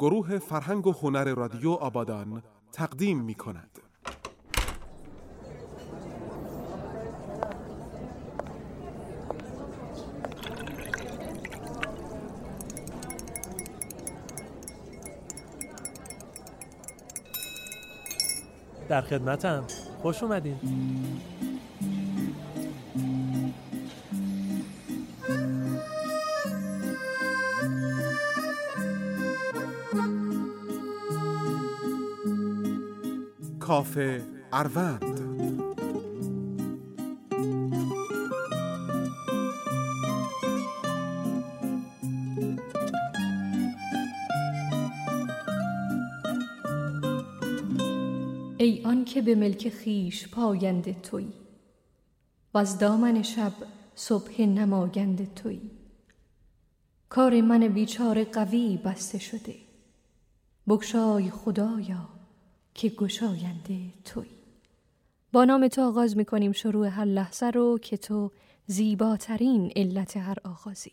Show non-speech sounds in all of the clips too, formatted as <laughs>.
گروه فرهنگ و هنر رادیو آبادان تقدیم می کند. در خدمتم خوش اومدین کافه اروند. ای آن که به ملک خیش پاینده تویی و از دامن شب صبح نماینده تویی کار من بیچاره قوی بسته شده بگشای خدایا. که گشاینده تویی. با نام تو آغاز می کنیم شروع هر لحظه رو که تو زیباترین علت هر آغازی.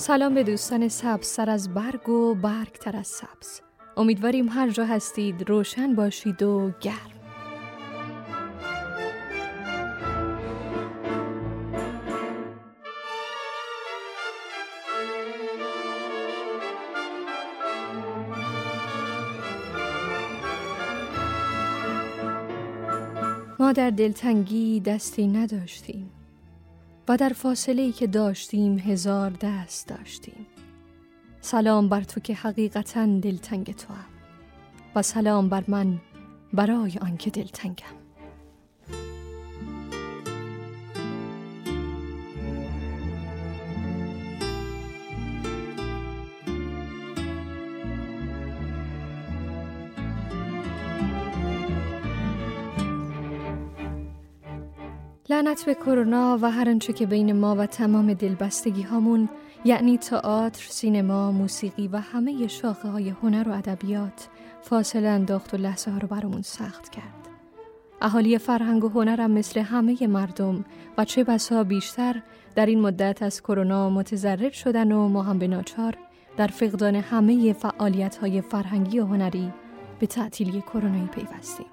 سلام به دوستان سبز سر از برگ و برگ تر از سبز. امیدواریم هر جا هستید روشن باشید و گرم. ما در دلتنگی دستی نداشتیم. و در فاصله که داشتیم هزار دست داشتیم سلام بر تو که حقیقتا دلتنگ تو هم. و سلام بر من برای آنکه دلتنگم لعنت به کرونا و هر آنچه که بین ما و تمام دلبستگی هامون یعنی تئاتر، سینما، موسیقی و همه شاخه های هنر و ادبیات فاصله انداخت و لحظه ها رو برامون سخت کرد. اهالی فرهنگ و هنرم مثل همه مردم و چه بسا بیشتر در این مدت از کرونا متضرر شدن و ما هم به ناچار در فقدان همه فعالیت های فرهنگی و هنری به تعطیلی کرونایی پیوستیم.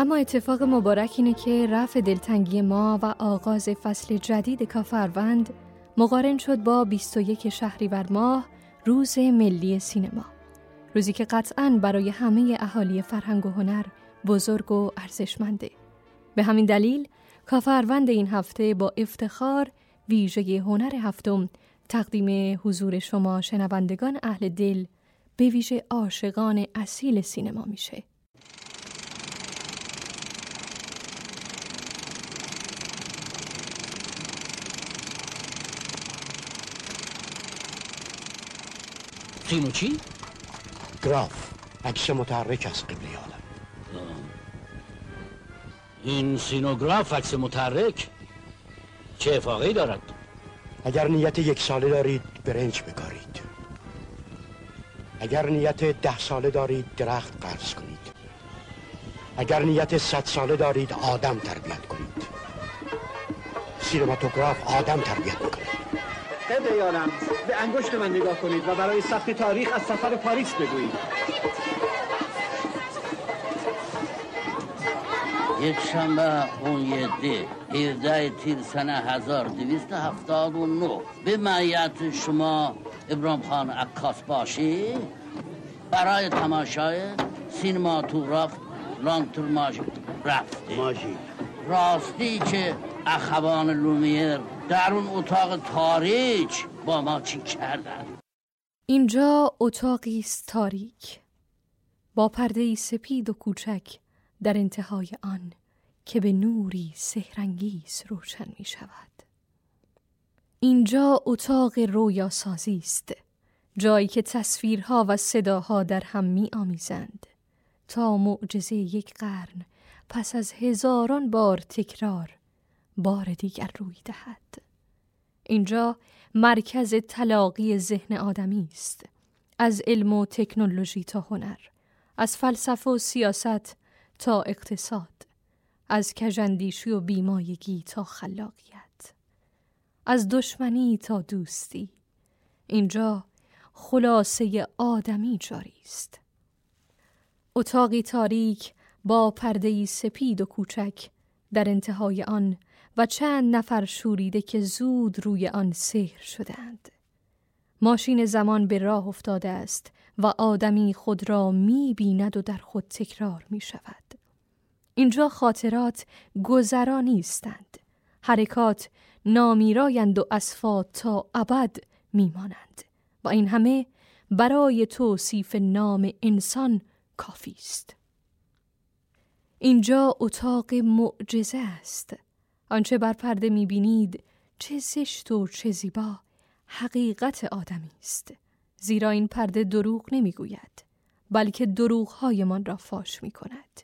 اما اتفاق مبارک اینه که رفع دلتنگی ما و آغاز فصل جدید کافروند مقارن شد با 21 شهریور ماه روز ملی سینما. روزی که قطعا برای همه اهالی فرهنگ و هنر بزرگ و ارزشمنده. به همین دلیل کافروند این هفته با افتخار ویژه هنر هفتم تقدیم حضور شما شنوندگان اهل دل به ویژه عاشقان اصیل سینما میشه. سینو چی؟ گراف عکس متحرک از قبلی عالم. این سینوگراف عکس متحرک؟ چه افاقی دارد؟ اگر نیت یک ساله دارید برنج بکارید. اگر نیت ده ساله دارید درخت قرض کنید. اگر نیت صد ساله دارید آدم تربیت کنید. سینماتوگراف آدم تربیت می‌کنه قبل یارم به انگشت من نگاه کنید و برای ثبت تاریخ از سفر پاریس بگویید. یک شنبه اون یده 17 تیر سنه 1279 به معیت شما ابراهیم خان عکاس باشی؟ برای تماشای سینماتوگراف لانترماژ رفته ماژی. راستی که اخوان لومیر در اون اتاق تاریک ما چی کردن؟ اینجا اتاقی است تاریک. با پرده سپید و کوچک در انتهای آن که به نوری سهرنگیز روشن می شود. اینجا اتاق رویا سازی است جایی که تصویرها و صداها در هم می آمیزند. تا معجزه یک قرن پس از هزاران بار تکرار بار دیگر روی دهد. اینجا مرکز تلاقی ذهن آدمی است. از علم و تکنولوژی تا هنر از فلسفه و سیاست تا اقتصاد از کجندیشی و بیمایگی تا خلاقیت. از دشمنی تا دوستی. اینجا خلاصه آدمی جاری است. اتاقی تاریک با پرده سپید و کوچک در انتهای آن و چند نفر شوریده که زود روی آن سهر شدند. ماشین زمان به راه افتاده است و آدمی خود را می بیند و در خود تکرار می شود. اینجا خاطرات گذرا نیستند. حرکات نامیرایند و اسفات تا ابد میمانند و این همه برای توصیف نام انسان کافی است. اینجا اتاق معجزه است. آنچه بر پرده می‌بینید چه زشت و چه زیبا حقیقت آدمی است. زیرا این پرده دروغ نمی‌گوید بلکه دروغهایمان را فاش می کند.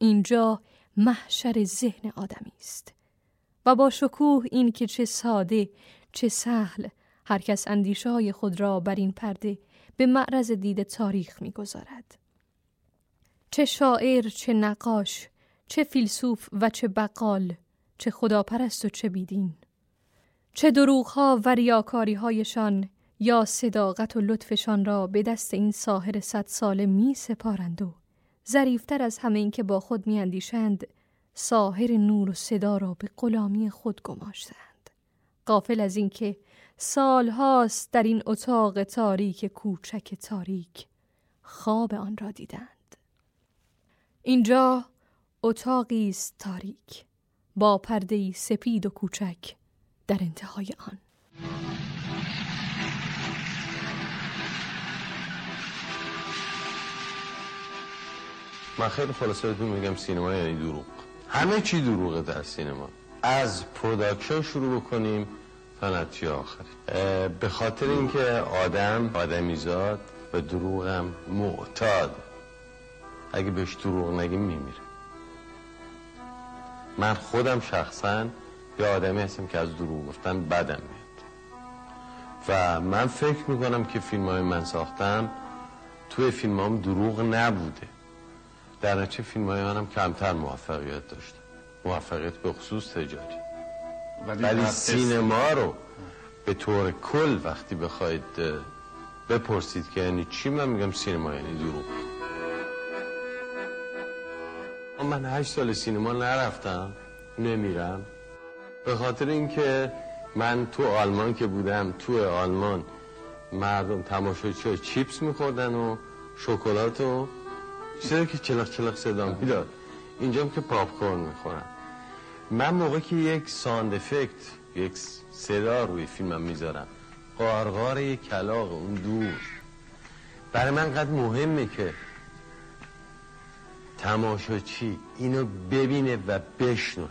اینجا محشر ذهن آدمی است. و با شکوه این که چه ساده چه سهل هر کس اندیشه های خود را بر این پرده به معرض دید تاریخ می‌گذارد. چه شاعر، چه نقاش، چه فیلسوف و چه بقال، چه خداپرست و چه بیدین. چه دروغها و ریاکاری هایشان یا صداقت و لطفشان را به دست این ساهر صد ساله می سپارند و ظریفتر از همه این که با خود می اندیشند ساهر نور و صدا را به غلامی خود گماشتند. قافل از اینکه سالهاست در این اتاق تاریک کوچک تاریک خواب آن را دیدند. اینجا اتاقی است تاریک با پرده سپید و کوچک در انتهای آن. من خیلی خلاصه بهتون میگم سینما یعنی دروغ. همه چی دروغه در سینما. از production شروع بکنیم تا نتیجه آخری به خاطر اینکه آدم آدمیزاد به دروغم معتاده. اگه بهش دروغ نگیم میمیره. من خودم شخصا یه آدمی هستم که از دروغ گفتن بدم میاد. و من فکر می‌کنم که فیلم های من ساختم توی فیلم هم دروغ نبوده. در نتیجه فیلم های منم کمتر موفقیت داشتم موفقیت به خصوص تجاری. ولی سینما رو به طور کل وقتی بخواید بپرسید که یعنی چی من میگم سینما یعنی دروغ. من هشت سال سینما نرفتم نمیرم. به خاطر اینکه من تو آلمان که بودم تو آلمان مردم تماشاچی چیپس میخوردن و شکلات و چیزایی که چلق چلق صدا می‌داد. اینجا که پاپ کورن می‌خورن من موقع که یک ساند افکت یک صدا روی فیلمم می‌ذارم. قارقار یک کلاق اون دور. برای من قد مهمه که تماشاچی اینو ببینه و بشنوه.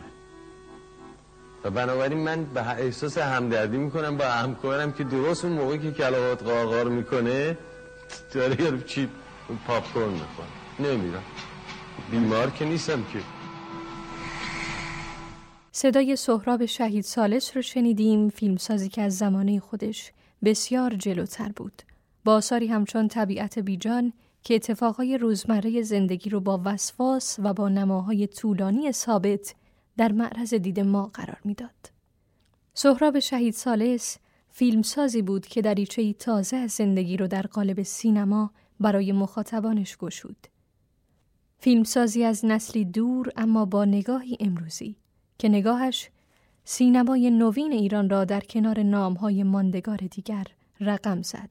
و بنابراین من به احساس همدردی می‌کنم با همکارم که درست اون موقعی که کلاقات قارقار می‌کنه داره یه چی؟ پاپ کورن می‌کنه نمیرم بیمار که نیستم که. صدای سهراب شهید سالس رو شنیدیم. فیلمسازی که از زمانه خودش بسیار جلوتر بود. با آثاری همچون طبیعت بیجان که اتفاقهای روزمره زندگی رو با وسواس و با نماهای طولانی ثابت در معرض دید ما قرار می‌داد. سهراب شهید سالس فیلمسازی بود که دریچه تازه از زندگی رو در قالب سینما برای مخاطبانش گشود. فیلمسازی از نسلی دور اما با نگاهی امروزی که نگاهش سینمای نوین ایران را در کنار نامهای ماندگار دیگر رقم زد.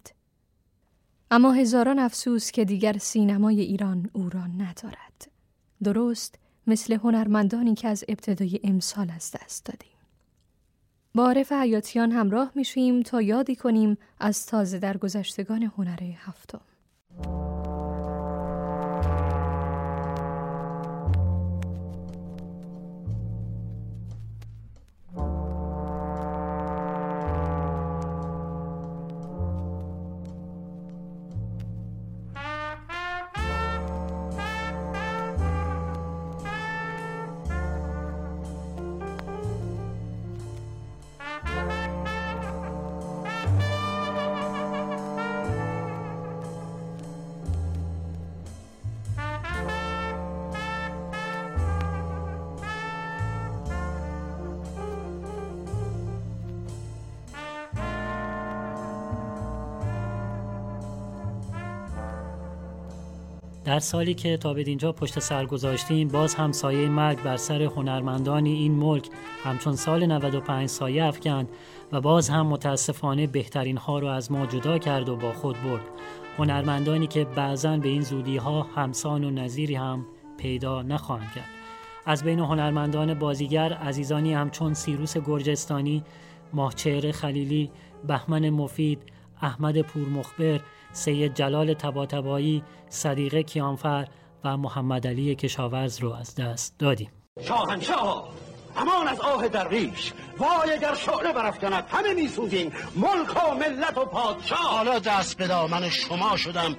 اما هزاران افسوس که دیگر سینمای ایران او را ندارد. درست مثل هنرمندانی که از ابتدای امسال از دست دادیم. با عارف حیاتیان همراه میشیم تا یادی کنیم از تازه در گذشتگان هنر هفتم. در سالی که تا به اینجا پشت سر گذاشتیم باز هم سایه مرگ بر سر هنرمندانی این ملک همچون سال 95 سایه افکند و باز هم متاسفانه بهترین ها رو از ما جدا کرد و با خود برد. هنرمندانی که بعضا به این زودی ها همسان و نظیری هم پیدا نخواهند کرد. از بین هنرمندان بازیگر عزیزانی همچون سیروس گرجستانی ماهچهر خلیلی بهمن مفید احمد پورمخبر سید جلال تباتبایی صدیقه کیانفر و محمد علی کشاورز رو از دست دادیم. شاهنشاه امان از آه درویش وای اگر شعله برافکند همه میسوزیم ملک و ملت و پادشاه. حالا دست به دامن شما شدم.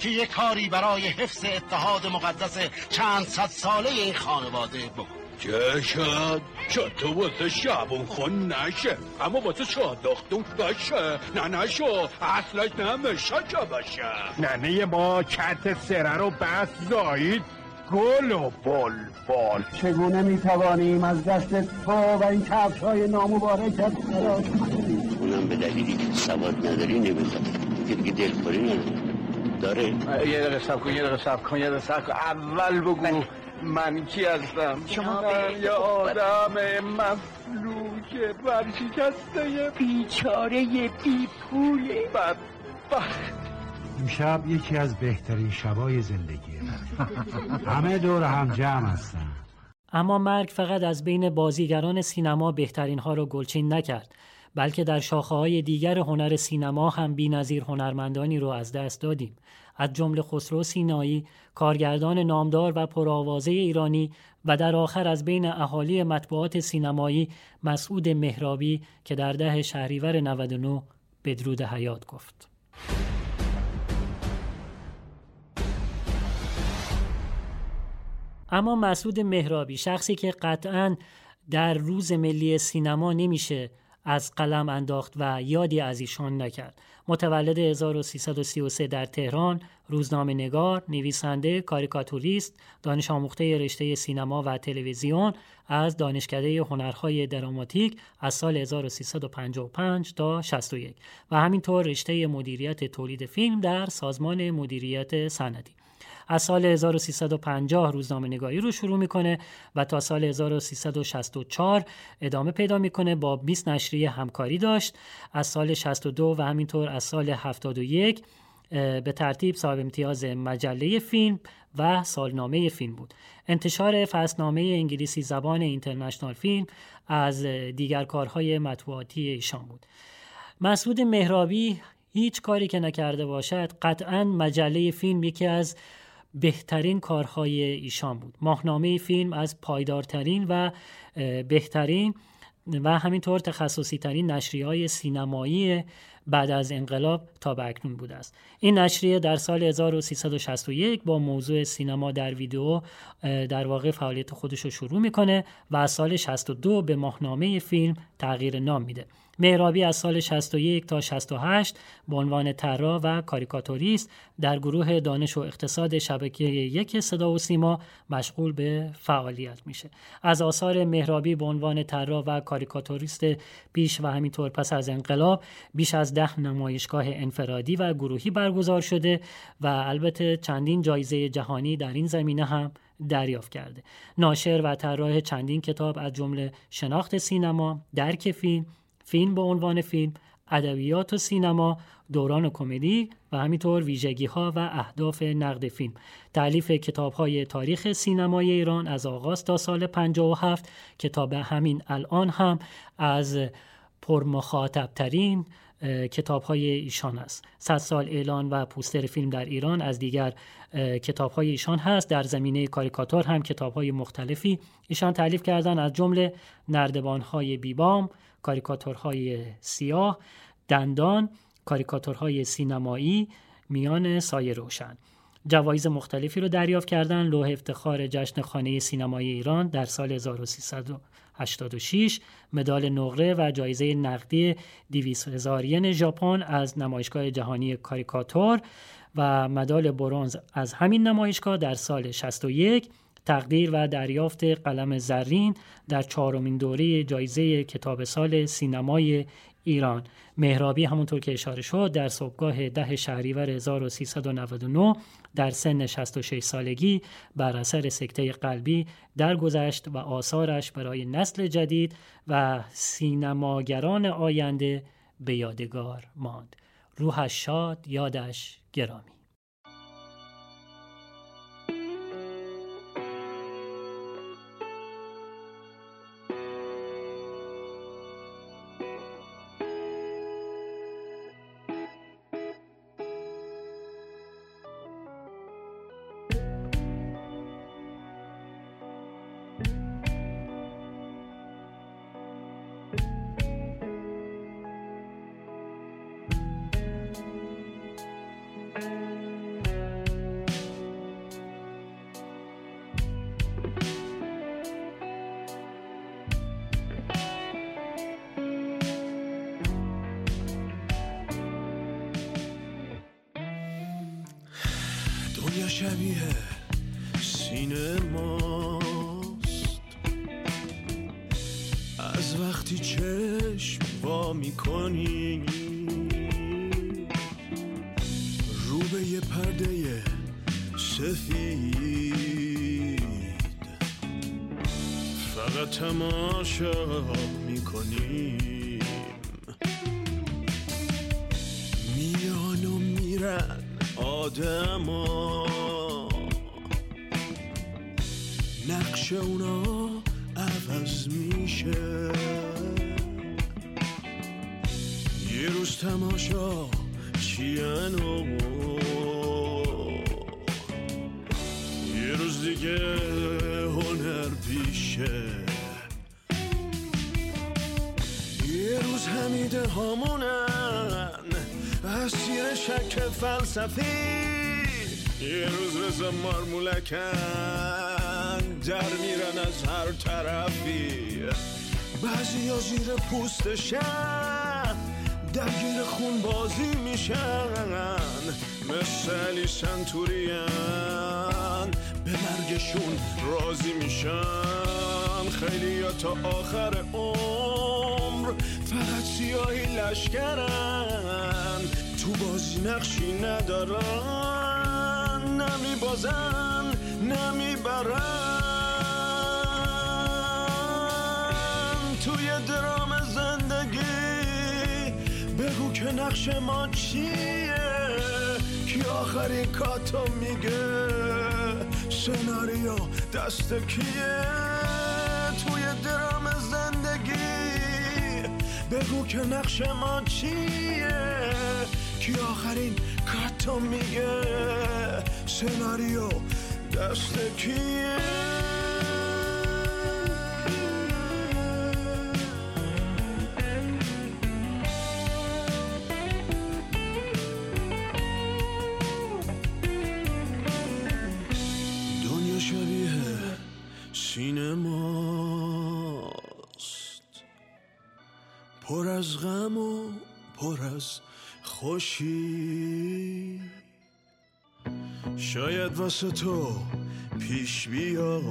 که یک کاری برای حفظ اتحاد مقدس چند صد ساله این خانواده بکن. چه شد شد تو واسه شبون خون نشه. اما واسه شادختون باشه. نه نشو. اصلش نمیشه که باشه. ننه ما کت سره رو بس زایید. گل و بل بل چگونه می‌توانیم از دست تو و این کفش های نامبارکت اونم به دلیلی که سواد نداری نمی‌خواد. که دیگه دلخوری نداری داره؟ یه دقیقه سب کن یه دقیقه سب کن یه دقیقه سب کن. اول بگو. من کی هستم شما یه آدم مفلوک برشکسته بیچاره بی پوله بدبخت امشب یکی از بهترین شبای زندگی <laughs> همه دور هم جمع هستن. اما مرگ فقط از بین بازیگران سینما بهترین ها رو گلچین نکرد. بلکه در شاخه های دیگر هنر سینما هم نظیر هنرمندانی رو از دست دادیم. از جمله خسرو سینایی کارگردان نامدار و پرآوازه ایرانی و در آخر از بین اهالی مطبوعات سینمایی مسعود مهرابی که در ده شهریور 99 بدرود حیات گفت. اما مسعود مهرابی شخصی که قطعا در روز ملی سینما نمیشه از قلم انداخت و یادی از ایشان نکرد متولد 1333 در تهران روزنامه نگار، نویسنده، کاریکاتوریست، دانش آموخته رشته سینما و تلویزیون از دانشکده هنرهای دراماتیک از سال 1355 تا 61 و همینطور رشته مدیریت تولید فیلم در سازمان مدیریت سندی. از سال 1350 روزنامه نگاری رو شروع می‌کنه و تا سال 1364 ادامه پیدا می‌کنه با 20 نشریه همکاری داشت. از سال 62 و همینطور از سال 71 به ترتیب صاحب امتیاز مجله فیلم و سالنامه فیلم بود. انتشار فصلنامه انگلیسی زبان اینترنشنال فیلم از دیگر کارهای مطبوعاتی ایشان بود. مسعود مهرابی هیچ کاری که نکرده باشد قطعا مجله فیلم یکی از بهترین کارهای ایشان بود. ماهنامه فیلم از پایدارترین و بهترین و همینطور تخصصی ترین نشریه های سینمایی بعد از انقلاب تا به اکنون بوده است. این نشریه در سال 1361 با موضوع سینما در ویدیو در واقع فعالیت خودش رو شروع می‌کنه و از سال 62 به ماهنامه فیلم تغییر نام میده. مهرابی از سال 61 تا 68 به عنوان طراح و کاریکاتوریست در گروه دانش و اقتصاد شبکه یک صدا و سیما مشغول به فعالیت میشه. از آثار مهرابی به عنوان طراح و کاریکاتوریست پیش و همینطور پس از انقلاب بیش از ده نمایشگاه انفرادی و گروهی برگزار شده و البته چندین جایزه جهانی در این زمینه هم دریافت کرده. ناشر و طراح چندین کتاب از جمله شناخت سینما درک فیلم فیلم به عنوان فیلم ادبیات و سینما دوران کمدی و همینطور ویژگی ها و اهداف نقد فیلم. تعلیف کتاب های تاریخ سینمای ایران از آغاز تا سال 57 کتاب همین الان هم از پرمخاطب ترین کتاب های ایشان است. صد سال اعلان و پوستر فیلم در ایران از دیگر کتاب های ایشان هست. در زمینه کاریکاتور هم کتاب های مختلفی ایشان تعلیف کردن. از جمله نردبان های بیبام کاریکاتورهای سیاه دندان کاریکاتورهای سینمایی میان سایه روشن. جوایز مختلفی رو دریافت کردن. لوح افتخار جشن خانه سینمای ایران در سال 1386 مدال نقره و جایزه نقدی 200 هزار ین ژاپن از نمایشگاه جهانی کاریکاتور و مدال برونز از همین نمایشگاه در سال 61 تقدیر و دریافت قلم زرین در چهارمین دوره جایزه کتاب سال سینمای ایران. مهرابی همونطور که اشاره شد در صبحگاه ده شهریور 1399 در سن 66 سالگی بر اثر سکته قلبی درگذشت و آثارش برای نسل جدید و سینماگران آینده به یادگار ماند. روحش شاد یادش گرامی. شبیه سینه ماست از وقتی چشم وا می‌کنی رو به یه پرده سفید. فقط تماشا می‌کنیم. میان و میرن آدما. نقش اونا عوض میشه. یه روز تماشا چیان و یه روز دیگه هنر پیشه. یه روز حمیده هامونن اسیر شک فلسفی. یه روز رزا مارمولکن در میرن از هر طرفی. بعضی ها زیر پوستشن درگیر خون بازی میشن. مثل علی به مرگشون راضی میشن. خیلی تا آخر عمر فقط سیاهی لشکرن. تو بازی نقشی ندارن. نمی بازن توی درام زندگی. بگو که نقش ما چیه؟ کی آخرین کاتو میگه؟ سناریو دست کیه؟ توی درام زندگی. بگو که نقش ما چیه؟ کی آخرین کاتو میگه؟ سناریو دست کیه؟ پر از خوشی. شاید واسه تو پیش بیاد.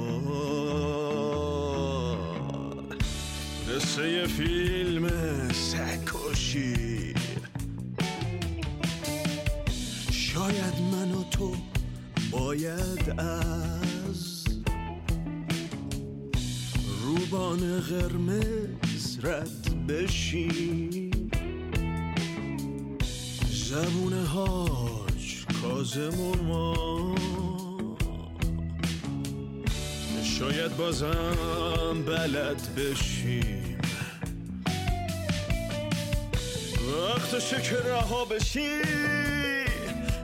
مثل یه فیلم سکشی شاید من و تو باید از روبان قرمز رد بشیم. زبون هاج کازم و ما شاید بازم بلد بشیم. وقتشه که رها بشی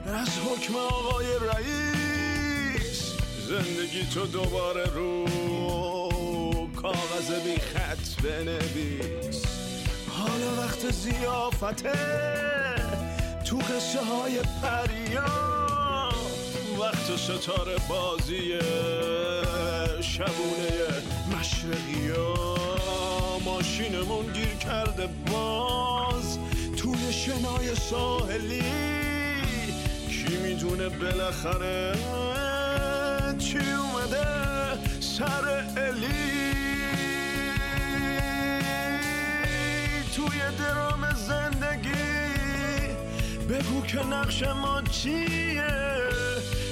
از حکم آقای رئیس. زندگی تو دوباره رو کاغذ بی خط بنویس. حالا وقت زیافته. تو قصه های پریا وقت ستاره بازی شبونه مشرقی ماشینمون گیر کرده باز توی شنای ساحلی. کی می‌دونه بالاخره چی اومده سر الی؟ توی درام بگو که نقش ما چیه؟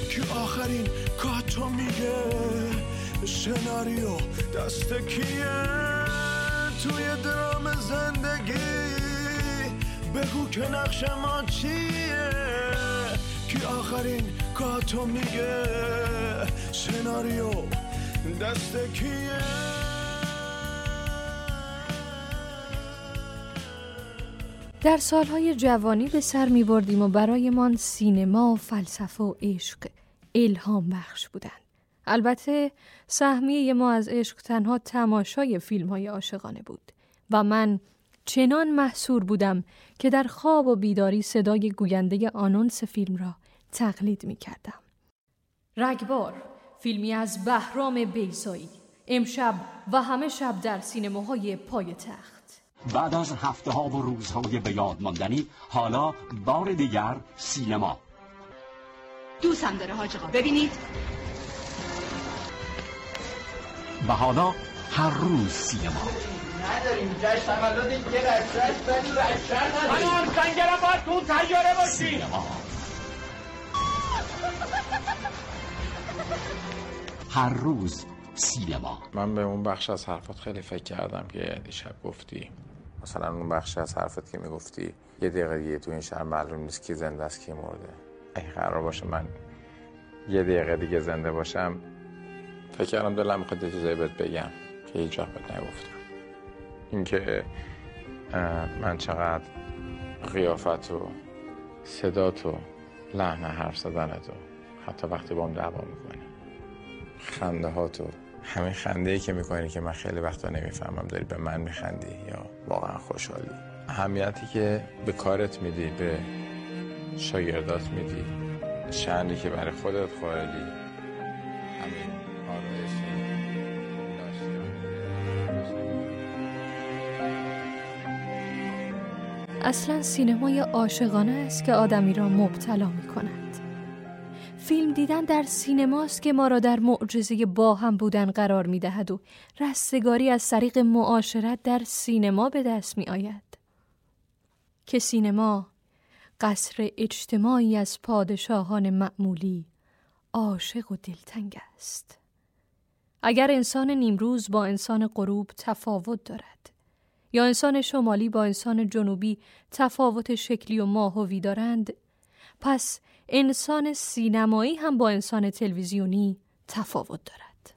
که آخرین کاتو میگه؟ سناریو دست کیه؟ توی درام زندگی بگو که نقش ما چیه؟ که آخرین کاتو میگه؟ سناریو دست کیه؟ در سالهای جوانی به سر می بردیم و برایمان سینما، فلسفه و عشق الهام بخش بودند. البته سهمیه ما از عشق تنها تماشای فیلم های عاشقانه بود و من چنان محصور بودم که در خواب و بیداری صدای گوینده آنونس فیلم را تقلید می کردم. رگبار فیلمی از بهرام بیزایی امشب و همه شب در سینماهای پای تخت بعد از هفته ها و روزهای به یاد ماندنی حالا بار دیگر سینما. دوستم داره حاج ببینید. و حالا هر روز سینما. نداریم. جشن تولد یه رشتش ولی رشتر نداریم. سنگرم باید تو تیاره باشی. سینما. هر روز سینما. من به اون بخش از حرفات خیلی فکر کردم که دیشب گفتی. مثلا اون بخش از حرفت که می‌گفتی یه دقیقه دیگه تو این شهر معلوم نیست کی زنده است کی مرده. اگه قرار باشه من یه دقیقه دیگه زنده باشم فکر کردم دلم می‌خواد یه چیزایی بهت بگم که هیچ وقت بهت نگفتم. اینکه من چقدر قیافت و صدات و لحن حرف زدنت و حتی وقتی با هم دعوا می‌کنی خنده ها تو همین خنده که می‌کنی که من خیلی وقتا نمی‌فهمم داری به من میخندی یا واقعا خوشحالی؟ اهمیتی که به کارت میدی به شاگردات میدی شنی که برای خودت قائلی. همین اصلا سینمای عاشقانه است که آدمی را مبتلا می کند. فیلم دیدن در سینماست که ما را در معجزه با هم بودن قرار می دهد و رستگاری از طریق معاشرت در سینما به دست می آید. که سینما قصر اجتماعی از پادشاهان معمولی عاشق و دلتنگ است. اگر انسان نیمروز با انسان غروب تفاوت دارد یا انسان شمالی با انسان جنوبی تفاوت شکلی و ماهوی دارند پس انسان سینمایی هم با انسان تلویزیونی تفاوت دارد.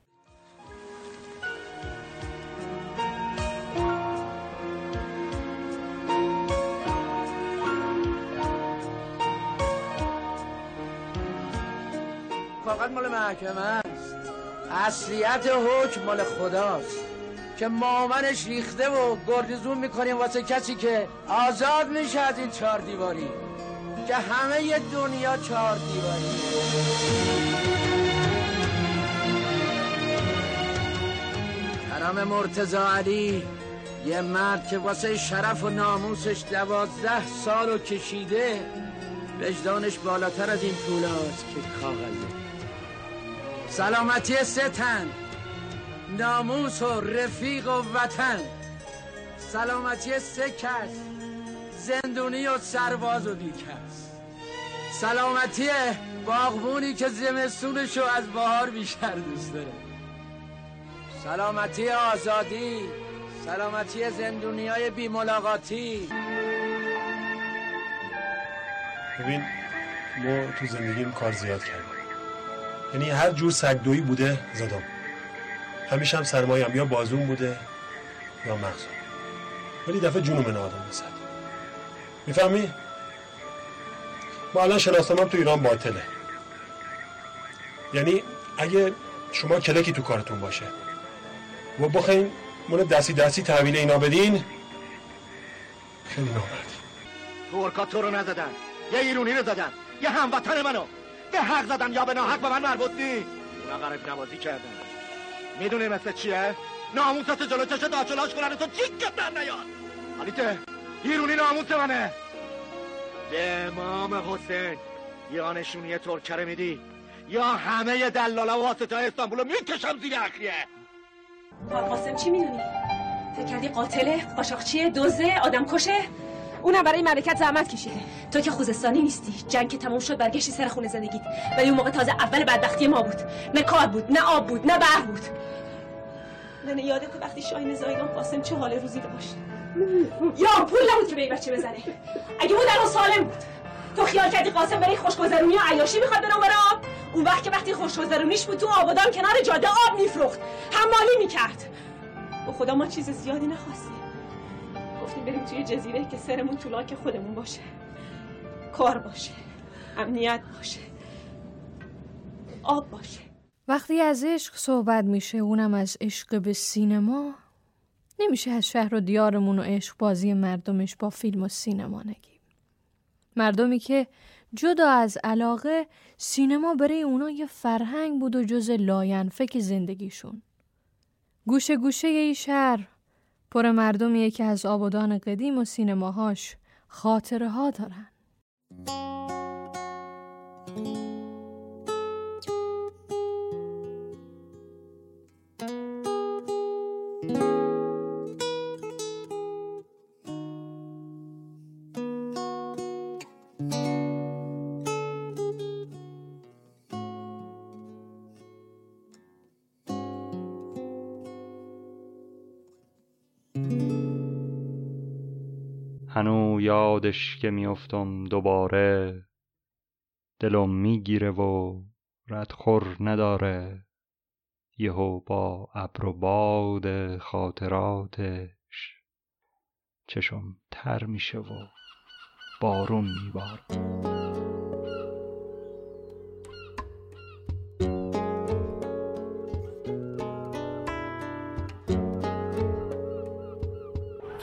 فقط مال محکمه است. اصلیت حکم مال خداست. که مامنش ریخته و گردزون می‌کنیم واسه کسی که آزاد میشه از این چهار دیواری. که همه دنیا چهار دیواری. کرام مرتزا علی یه مرد که واسه شرف و ناموسش دوازده سال کشیده وجدانش بالاتر از این پولاست که کاغذه. سلامتی ستن ناموس و رفیق و وطن. سلامتی سه کس. زندونی و سرباز و بیکس. سلامتی باغبونی که زمستونشو از بهار بیشتر دوست داره. سلامتی آزادی سلامتی زندونی های بی ملاقاتی ببین ما تو زندگیم کار زیاد کردیم. یعنی هر جور سگدویی بوده زدم. همیشه هم سرمایه یا بازون بوده یا مغزون ولی دفعه جنوب من آدم بزد می‌فهمی؟ ما الان شناسنامه تو ایران باطله. یعنی اگه شما کلکی تو کارتون باشه و بخواین مونه دستی دستی تحویل اینا بدین خیلی نامردی ترکا تو رو نزدن یه ایرونی رو زدن یه هموطن منو. به حق زدن یا به ناحق به من مربوط نی. اونا غرب نوازی کردن. می‌دونی مثل چیه؟ ناموست جلو چشه داچلاش کنن تو چیکت در نیاد حالیته ایرونی ناموس منه به امام حسین یا نشونی ترکره میدی یا همه دلالا و واسطه استانبولو می‌کشم زیر اخریه قاسم چی می‌دونی؟ فکر کردی قاتله قاشقچیه دوزه آدم کشه؟ اونم برای مملکت زحمت کشیده. تو که خوزستانی نیستی. جنگ که تموم شد برگشتی سر خونه زندگیت. ولی اون موقع تازه اول بدبختی ما بود. نه کار بود نه آب بود نه برق بود. من یادت وقتی شاهین زایگان قاسم چه حال روزی داشت؟ یا پول نبود که به این بچه بزنه. اگه بود الان سالم بود. تو خیال کردی قاسم برای خوشگذرونی و عیاشی می‌خواد برام برام اون وقت که وقتی خوشگذرونیش بود تو آبادان کنار جاده آب میفروخت. حمالی می‌کرد. به خدا ما چیز زیادی نخواستیم. گفتیم بریم توی جزیره که سرمون طولاک خودمون باشه. کار باشه. امنیت باشه. آب باشه. وقتی از عشق صحبت میشه اونم از عشق به سینما. نمیشه از شهر و دیارمون و عشق بازی مردمش با فیلم و سینما نگیم. مردمی که جدا از علاقه سینما برای اونا یه فرهنگ بود و جز لاینفک زندگیشون. گوشه گوشه ای شهر پر مردمیه که از آبادان قدیم و سینماهاش خاطره ها دارن. هنو یادش که میافتم دوباره دلم می‌گیره و ردخور نداره. یهو با ابر و باد خاطراتش چشم تر میشه و بارون میباره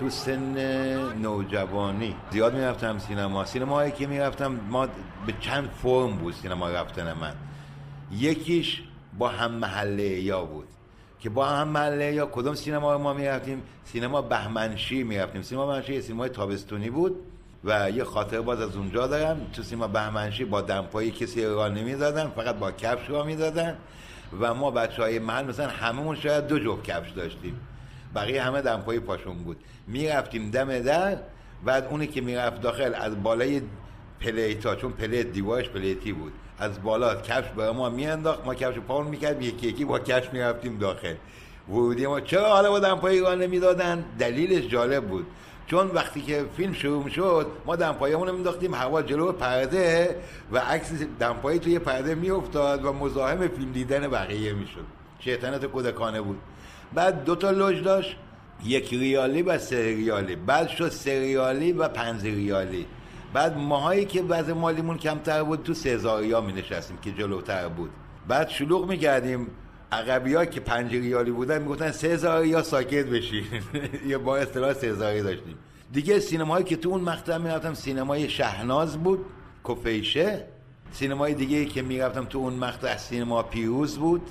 تو سن نوجوانی. زیاد می‌رفتم سینما. سینمایی که می‌رفتم ما به چند فرم بود سینما رفتن من. یکیش با هم محله یا بود. که با هم محله یا کدوم سینما ما می‌رفتیم؟ سینما بهمنشی می‌رفتیم. سینما بهمنشی یه سینمای تابستونی بود و یه خاطر باز از اونجا دارم. تو سینما بهمنشی با دمپایی کسی راه نمی‌دادن فقط با کفش راه می‌دادن. و ما بچه های محل مثلا هممون شاید دو جفت کفش داشتیم. بقیه همه دمپایی پاشون بود. می‌رفتیم دم در بعد اونی که می‌رفت داخل از بالای پلیتا چون پلیت دیوارش پلیتی بود از بالا کفش برای ما میانداخت ما کفش پامون می‌کرد یکی یکی با کفش می‌رفتیم داخل. ورودی ما چرا حالا با دمپایی راه نمی‌دادن؟ دلیلش جالب بود. چون وقتی که فیلم شروع می‌شد ما دمپایمون مینداختیم هوا جلو پرده و عکس دمپایی توی پرده میافتاد و مزاحم فیلم دیدن بقیه می‌شد. شیطنت کودکانه بود. بعد دو تا لوژ داشت. یک ریالی و سه ریالی. بعد شد سه ریالی و پنج ریالی. بعد ماهایی که وضع مالیمون کمتر بود تو سزاریا می نشستیم که جلوتر بود. بعد شلوغ می کردیم. عقبی ها که پنج ریالی بودن می‌گفتن سه یا ساکت بشین. <laughs> یا با اصطلاح سه داشتیم. دیگه سینمایی که تو اون مقطع می‌رفتم سینمای شهناز بود کفیشه سینمای دیگه که می‌رفتم تو اون مقطع سینما پیروز بود.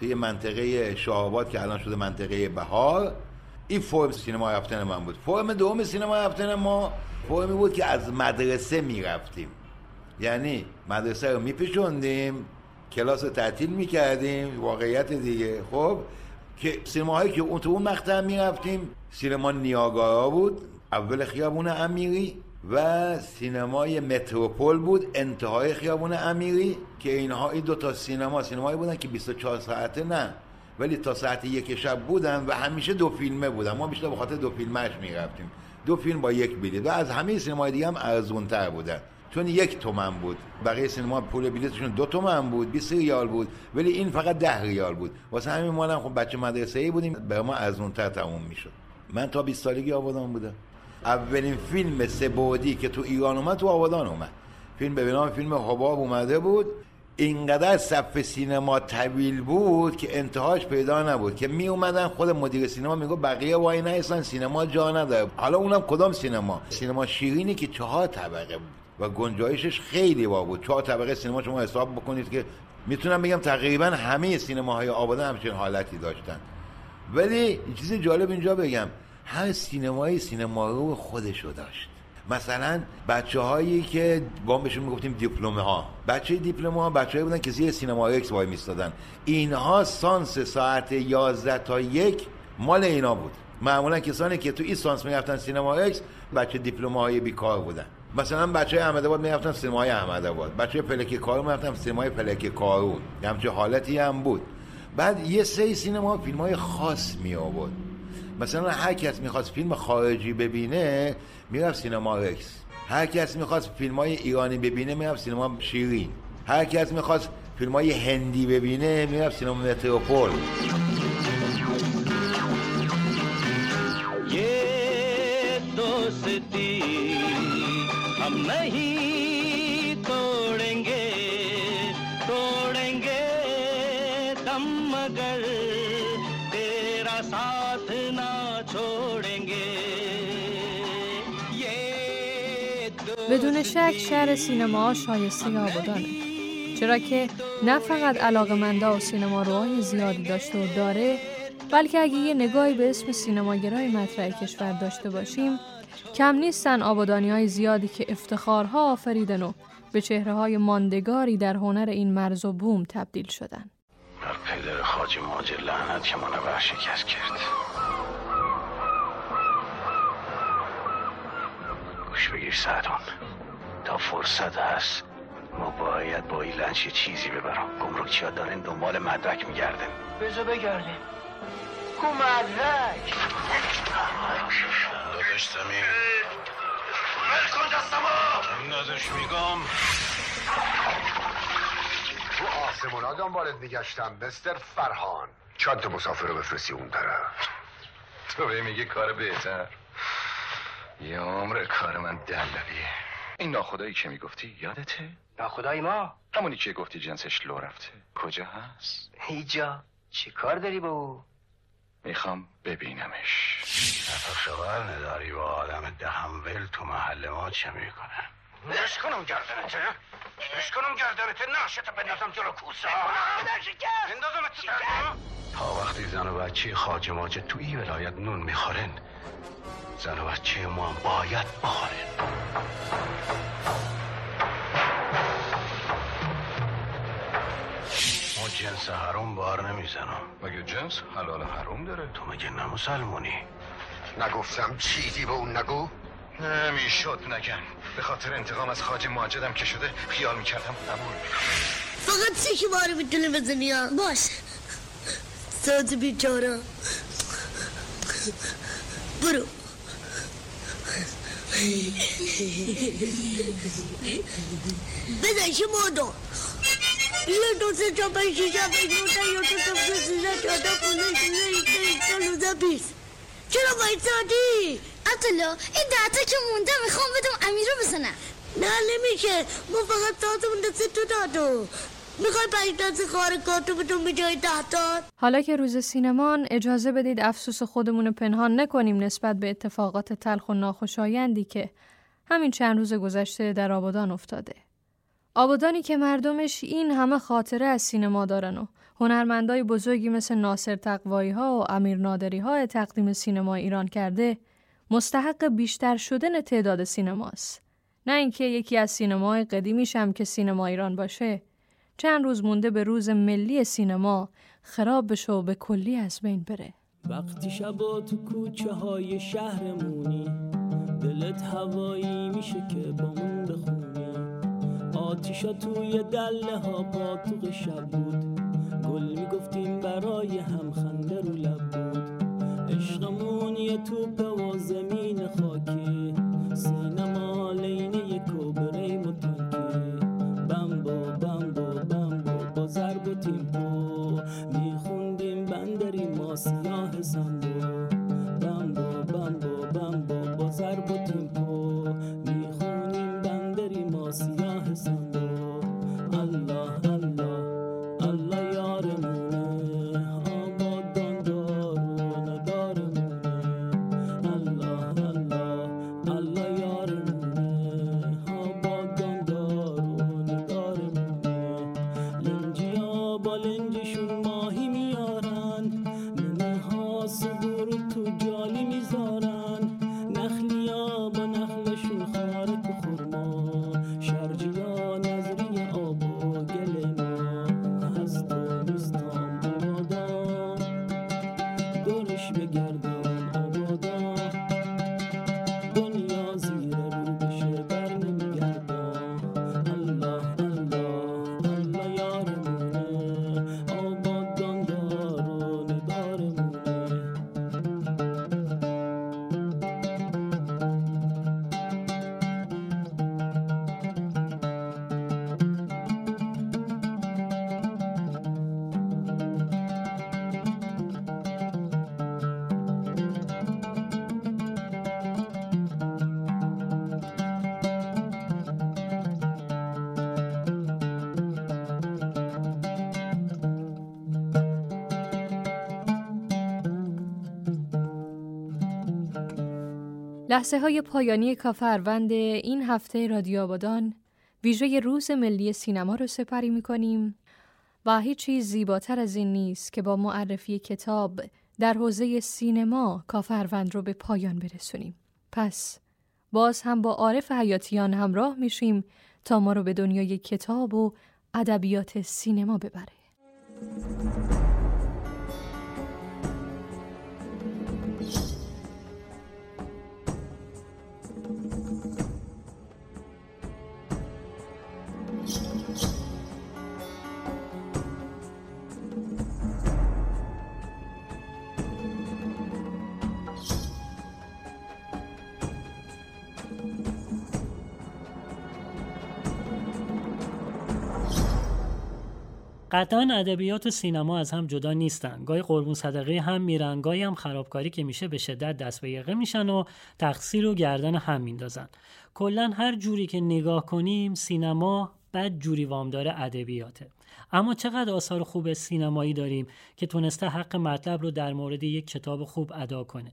توی منطقه شاهآباد که الان شده منطقه بهار این فرم سینما رفتن من بود. فرم دوم سینما رفتن ما فرمی بود که از مدرسه می‌رفتیم. یعنی مدرسه رو میپیشوندیم کلاس رو تعطیل می‌کردیم واقعیت دیگه. خب که سینماهایی که اون تو اون مقطع می‌رفتیم سینما نیاگارا بود. اول خیابون امیری و سینمای متروپول بود انتهای خیابون امیری که اینها این دو تا سینما سینمایی بودن که 24 ساعته نه. ولی تا ساعت یک شب بودن و همیشه دو فیلمه بودن. ما بیشتر به خاطر دو فیلمش می‌رفتیم. دو فیلم با یک بلیط و از همه سینمای دیگه هم ارزونتر بودن. چون یک تومن بود. بقیه سینما پول بلیتشون دو تومن بود 20 ریال بود. ولی این فقط ده ریال بود. واسه همین ما هم خب بچه مدرسه ای بودیم. برای ما ارزونتر تموم می‌شد. من تا 20 سالگی آبادان بودم. اولین فیلم سه که تو ایران اومد تو آبادان اومد. فیلم به فیلم حباب اومده بود. اینقدر صف سینما طویل بود که انتهاش پیدا نبود. که می اومدن خود مدیر سینما میگو بقیه وای نیستن سینما جا نداره. حالا اونم کدام سینما؟ سینما شیرینی که چهار طبقه بود و گنجایشش خیلی با بود. چهار طبقه سینما شما حساب بکنید که می‌تونم بگم تقریبا همه سینماهای آبادان همچین حالتی داشتن. ولی چیز جالب اینجا بگم. هر سینمایی سینمارو خودشو داشت. مثلا بچه هایی که با بهشون می‌گفتیم دیپلمه ها بچه دیپلمه ها بچه بودن که زیر سینما رکس وایمیستادن اینها سانس ساعت 11 تا یک مال اینا بود. معمولا کسانی که تو این سانس می‌رفتن سینما رکس بچه دیپلمای بیکار بودن. مثلا بچه احمدآباد می‌رفتن سینمای احمدآباد. بچه پلک کارون می‌رفتن سینمای پلک کارون همچه حالتی هم بود. بعد یه سری سینما فیلم های خاص می آورد مثلا هر کس می‌خواست فیلم خارجی ببینه می‌رفت سینما رکس هر کس می‌خواست فیلم های ایرانی ببینه می‌رفت سینما شیرین. هر کس می‌خواست فیلم های هندی ببینه می‌رفت سینما متروپول. یه دوستی هم نہیں توڑیں گے توڑیں تیرا ساتھ بدون شک شهر سینما شایسته آبادانه. چرا که نه فقط علاقمندا و سینما روهای زیادی داشته و داره بلکه اگه یه نگاهی به اسم سینماگرای مطرح کشور داشته باشیم کم نیستن آبادانی های زیادی که افتخارها آفریدن و به چهره های ماندگاری در هنر این مرز و بوم تبدیل شدن. بر پدر خاج ماجر لعنت که منور شکست کرد. گوش بگیر سعدون تا فرصت هست ما باید با این لنچ یه چیزی ببرم. گمرکچی ها دارن دنبال مدرک میگردن بذار بگردیم. کو مدرک؟ داداش زمین ول کن دستمو! میگم. تو آسمونا دنبالت میگشتم بستر فرهان. چند تا مسافر رو بفرستی اون طرف؟ تو به میگه کار بهتر. یه عمر کار من دلبیه این ناخدایی که می‌گفتی؟ یادته؟ ناخدای ما؟ همونی که گفتی جنسش لو رفته. کجا هست؟ ایجا چی کار داری با او؟ می‌خوام ببینمش. نفق خبر نداری با آدم دهمول تو محل ما چه می‌کنه؟ بش کنم گردنته بش کنم گردنته ناشته بندازم جلو کوسه اندازم تا وقتی زن و بچه خاج ماجه تو این ولایت نون می‌خورن زن و بچه ما هم باید بخورن ما جنس حروم بار نمی‌زنم مگه جنس حلال حروم داره تو مگه نه مسلمونی نگفتم چیزی به اون نگو نمی‌شد نگم. به خاطر انتقام از خاج ماجدم که شده خیال می‌کردم قبول فقط سه شماره می‌تونه بزنی ها باش. ساز بیچاره. برو. بزن شما دو یه دو سه چهار پنج شیش هفت هشت نه ده یازده دوازده سیزده چهارده پانزده چرا وایسادی عطلا این دهتا که مونده می‌خوام بدم امیر رو بزنم. نه نمیشه. ما فقط سازمون دست تو دادو. می‌خوای خواهر کارتو بدون به جای تا؟ حالا که روز سینمان اجازه بدید افسوس خودمون رو پنهان نکنیم نسبت به اتفاقات تلخ و ناخوشایندی که همین چند روز گذشته در آبادان افتاده. آبادانی که مردمش این همه خاطره از سینما دارن و هنرمندای بزرگی مثل ناصر تقوایی ها و امیر نادری ها تقدیم سینما ایران کرده مستحق بیشتر شدن تعداد سینماست. نه اینکه یکی از سینمای قدیمیش هم که سینما ایران باشه. چند روز مونده به روز ملی سینما خراب بشه و به کلی از بین بره. وقتی شبا تو کوچه های شهرمونی دلت هوایی میشه که با من بخونی. آتیشا توی دله ها پاتوق شب بود. گل می‌گفتیم برای هم خنده رو لب بود. عشقمون یه توپ لحظه های پایانی کافروند این هفته رادیو آبادان ویژه روز ملی سینما رو سپری می کنیم و هیچ چیز زیباتر از این نیست که با معرفی کتاب در حوزه سینما کافروند رو به پایان برسونیم. پس باز هم با عارف حیاتیان همراه میشیم تا ما رو به دنیای کتاب و ادبیات سینما ببره. قطعا ادبیات و سینما از هم جدا نیستن. گاهی قربون صدقه هم میرن گاهی هم خرابکاری که میشه به شدت دست به یقه میشن و تقصیر و گردن هم میندازن. کلا هر جوری که نگاه کنیم سینما بد جوری وام داره ادبیاته. اما چقدر آثار خوب سینمایی داریم که تونسته حق مطلب رو در مورد یک کتاب خوب ادا کنه.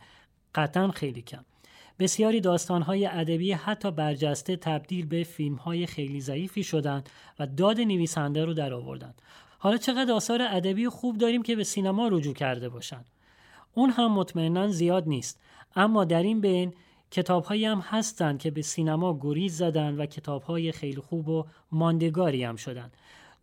قطعا خیلی کم. بسیاری داستانهای ادبی حتی برجسته تبدیل به فیلمهای خیلی ضعیفی شدند و داد نویسنده رو در آوردن. حالا چقدر آثار ادبی خوب داریم که به سینما رجوع کرده باشن. اون هم مطمئنا زیاد نیست. اما در این بین کتابهایی هم هستند که به سینما گریز زدن و کتابهای خیلی خوب و ماندگاری هم شدن.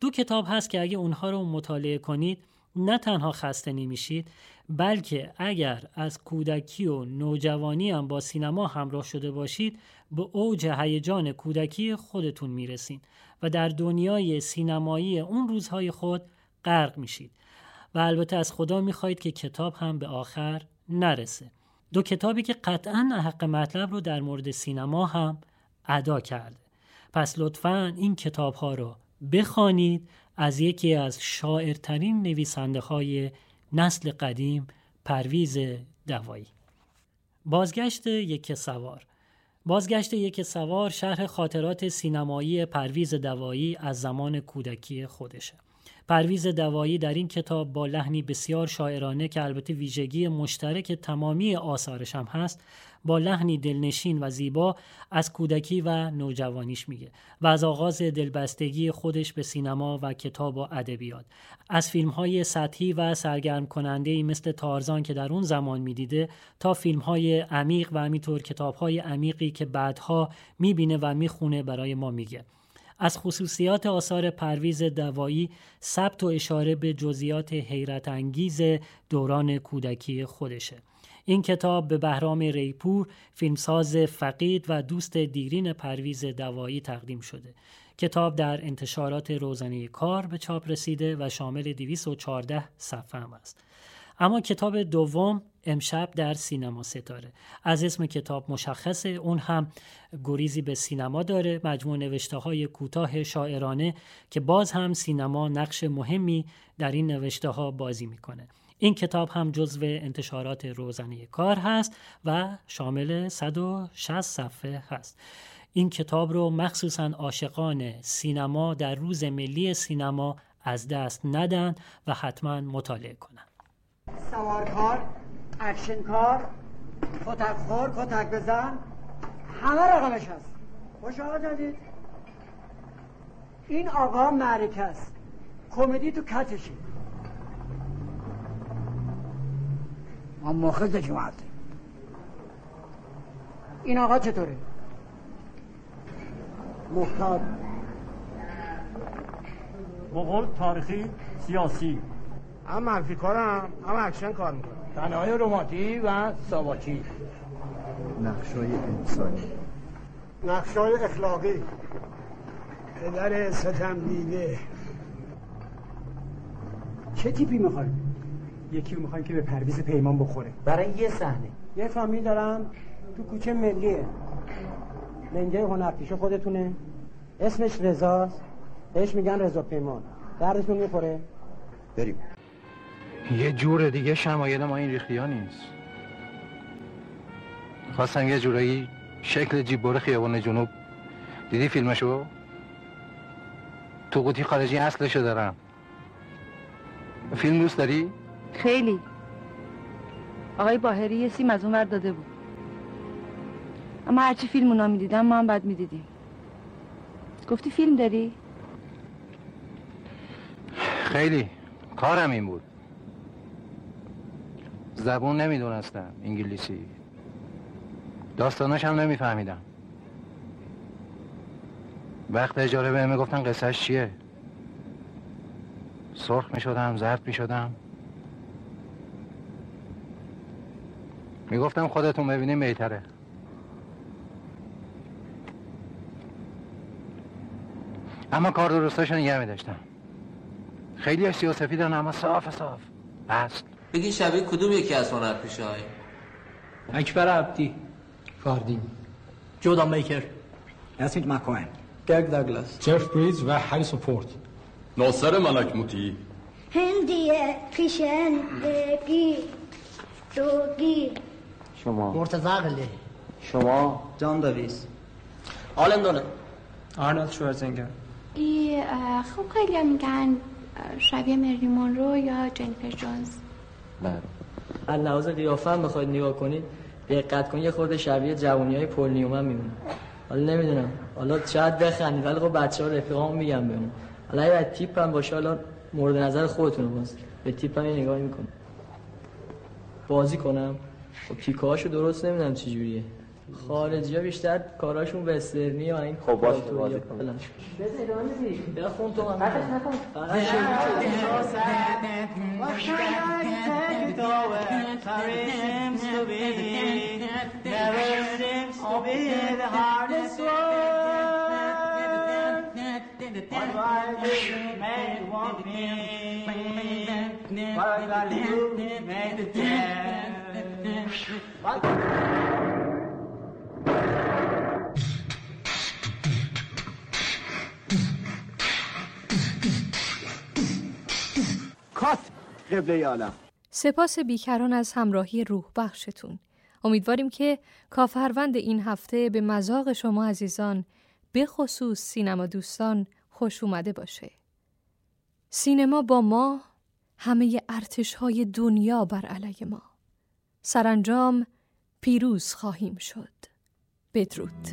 دو کتاب هست که اگه اونها رو مطالعه کنید نه تنها خسته نمیشید بلکه اگر از کودکی و نوجوانی هم با سینما همراه شده باشید به اوج هیجان کودکی خودتون می‌رسید و در دنیای سینمایی اون روزهای خود غرق میشید. و البته از خدا می‌خواهید که کتاب هم به آخر نرسه. دو کتابی که قطعا حق مطلب رو در مورد سینما هم ادا کرده. پس لطفا این کتاب ها رو بخوانید. از یکی از شاعرترین نویسنده های نسل قدیم پرویز دوایی. بازگشت یک سوار. بازگشت یک سوار شرح خاطرات سینمایی پرویز دوایی از زمان کودکی خودشه. پرویز دوایی در این کتاب با لحنی بسیار شاعرانه که البته ویژگی مشترک تمامی آثارش هم هست با لحنی دلنشین و زیبا از کودکی و نوجوانیش میگه و از آغاز دلبستگی خودش به سینما و کتاب و ادبیات. از فیلم های سطحی و سرگرم کننده مثل تارزان که در اون زمان می‌دیده تا فیلم های عمیق و همینطور کتاب های عمیقی که بعدها می‌بینه و می‌خونه برای ما میگه. از خصوصیات آثار پرویز دوایی ثبت و اشاره به جزئیات حیرت انگیز دوران کودکی خودشه. این کتاب به بهرام ریپور فیلمساز فقید و دوست دیرین پرویز دوایی تقدیم شده. کتاب در انتشارات روزانه کار به چاپ رسیده و شامل 214 صفحه است. اما کتاب دوم امشب در سینما ستاره. از اسم کتاب مشخصه اون هم گریزی به سینما داره. مجموع نوشته های کوتاه شاعرانه که باز هم سینما نقش مهمی در این نوشته ها بازی می‌کنه. این کتاب هم جزو انتشارات روزانه کار هست و شامل 160 صفحه هست. این کتاب رو مخصوصا عاشقان سینما در روز ملی سینما از دست ندن و حتما مطالعه کنن. سوارکار اکشن کار کتک خور کتک بزن همه رقمش هست. خوش آقا جدید این آقا معرکه است. کمدی تو کتشه. ما مخلص جماعت. این آقا چطوره؟ محتاط بقول تاریخی سیاسی. هم منفی کارم هم اکشن کار می‌کنم. تنهای روماتی و ساواکی نقشای انسانی. نقشای اخلاقی. پدر ستم دیده چه تیپی می‌خوایم یکی رو می‌خوایم که به پرویز پیمان بخوره. برای یه صحنه. یه فامیل دارم تو کوچه ملیه. لنگه هنرپیشه خودتونه. اسمش رضاست. بهش میگن رضا پیمان دردتون می‌خوره؟ بریم. یه جور دیگه شمایل ما این ریختی ها نیست. خواستم یه جورایی شکل جیبور خیابان جنوب. دیدی فیلمشو؟ تو قوطی خارجی اصلشو دارم. فیلم دوست داری؟ خیلی. آقای باهری یه سیم از اون ور داده بود. اما هرچی فیلم اونا می‌دیدم ما هم بعد می‌دیدیم. گفتی فیلم داری؟ خیلی. کارم این بود. زبون نمی‌دونستم انگلیسی. داستاناش هم نمیفهمیدم. وقت اجاره بهم گفتن قصهش چیه؟ سرخ می شدم زرد می شدم می گفتم خودتون ببینیم بهتره اما کار درستاشو نگه می داشتم خیلی سیاسفیدن اما صاف صاف. اصل بگی شبیه کدوم یکی از هنرپیشه های اکبر عبدی. فاردین جودان بیکر اسمیت مکوین گرگ داگلاس جف بریز و هریسون فورد. ناصر ملک موتی. هندیه کشن گیر دوگیر شما. مرتضی قلی شما. جان دویس. آلن دولن آرنولد شوارزنگر. ای خب خیلی هم میگن شبیه مری مونرو یا جنیفر جونز. بله. از لحاظ قیافه هم بخواید نگاه کنید دقت کنید یه خورده شبیه جوانی های پول نیومن میمونه. حالا نمی‌دونم. حالا شاید بخندید ولی خب بچه ها رفیقام میگم بهمون. حالا اگه تیپ هم باشه حالا مورد نظر خودتون باز. به تیپ هم یه نگاهی می‌کنم. بازی کنم. خب تیکه هاشو درست نمی‌دونم چی جوریه خارجی ها بیشتر کاراشون وسترنی یا این خب باشه بازی کن بخون تو هم سپاس بیکران از همراهی روح بخشتون. امیدواریم که کافروند این هفته به مذاق شما عزیزان به خصوص سینما دوستان خوش اومده باشه. سینما با ما همه ارتش های دنیا بر علیه ما. سرانجام پیروز خواهیم شد. بدرود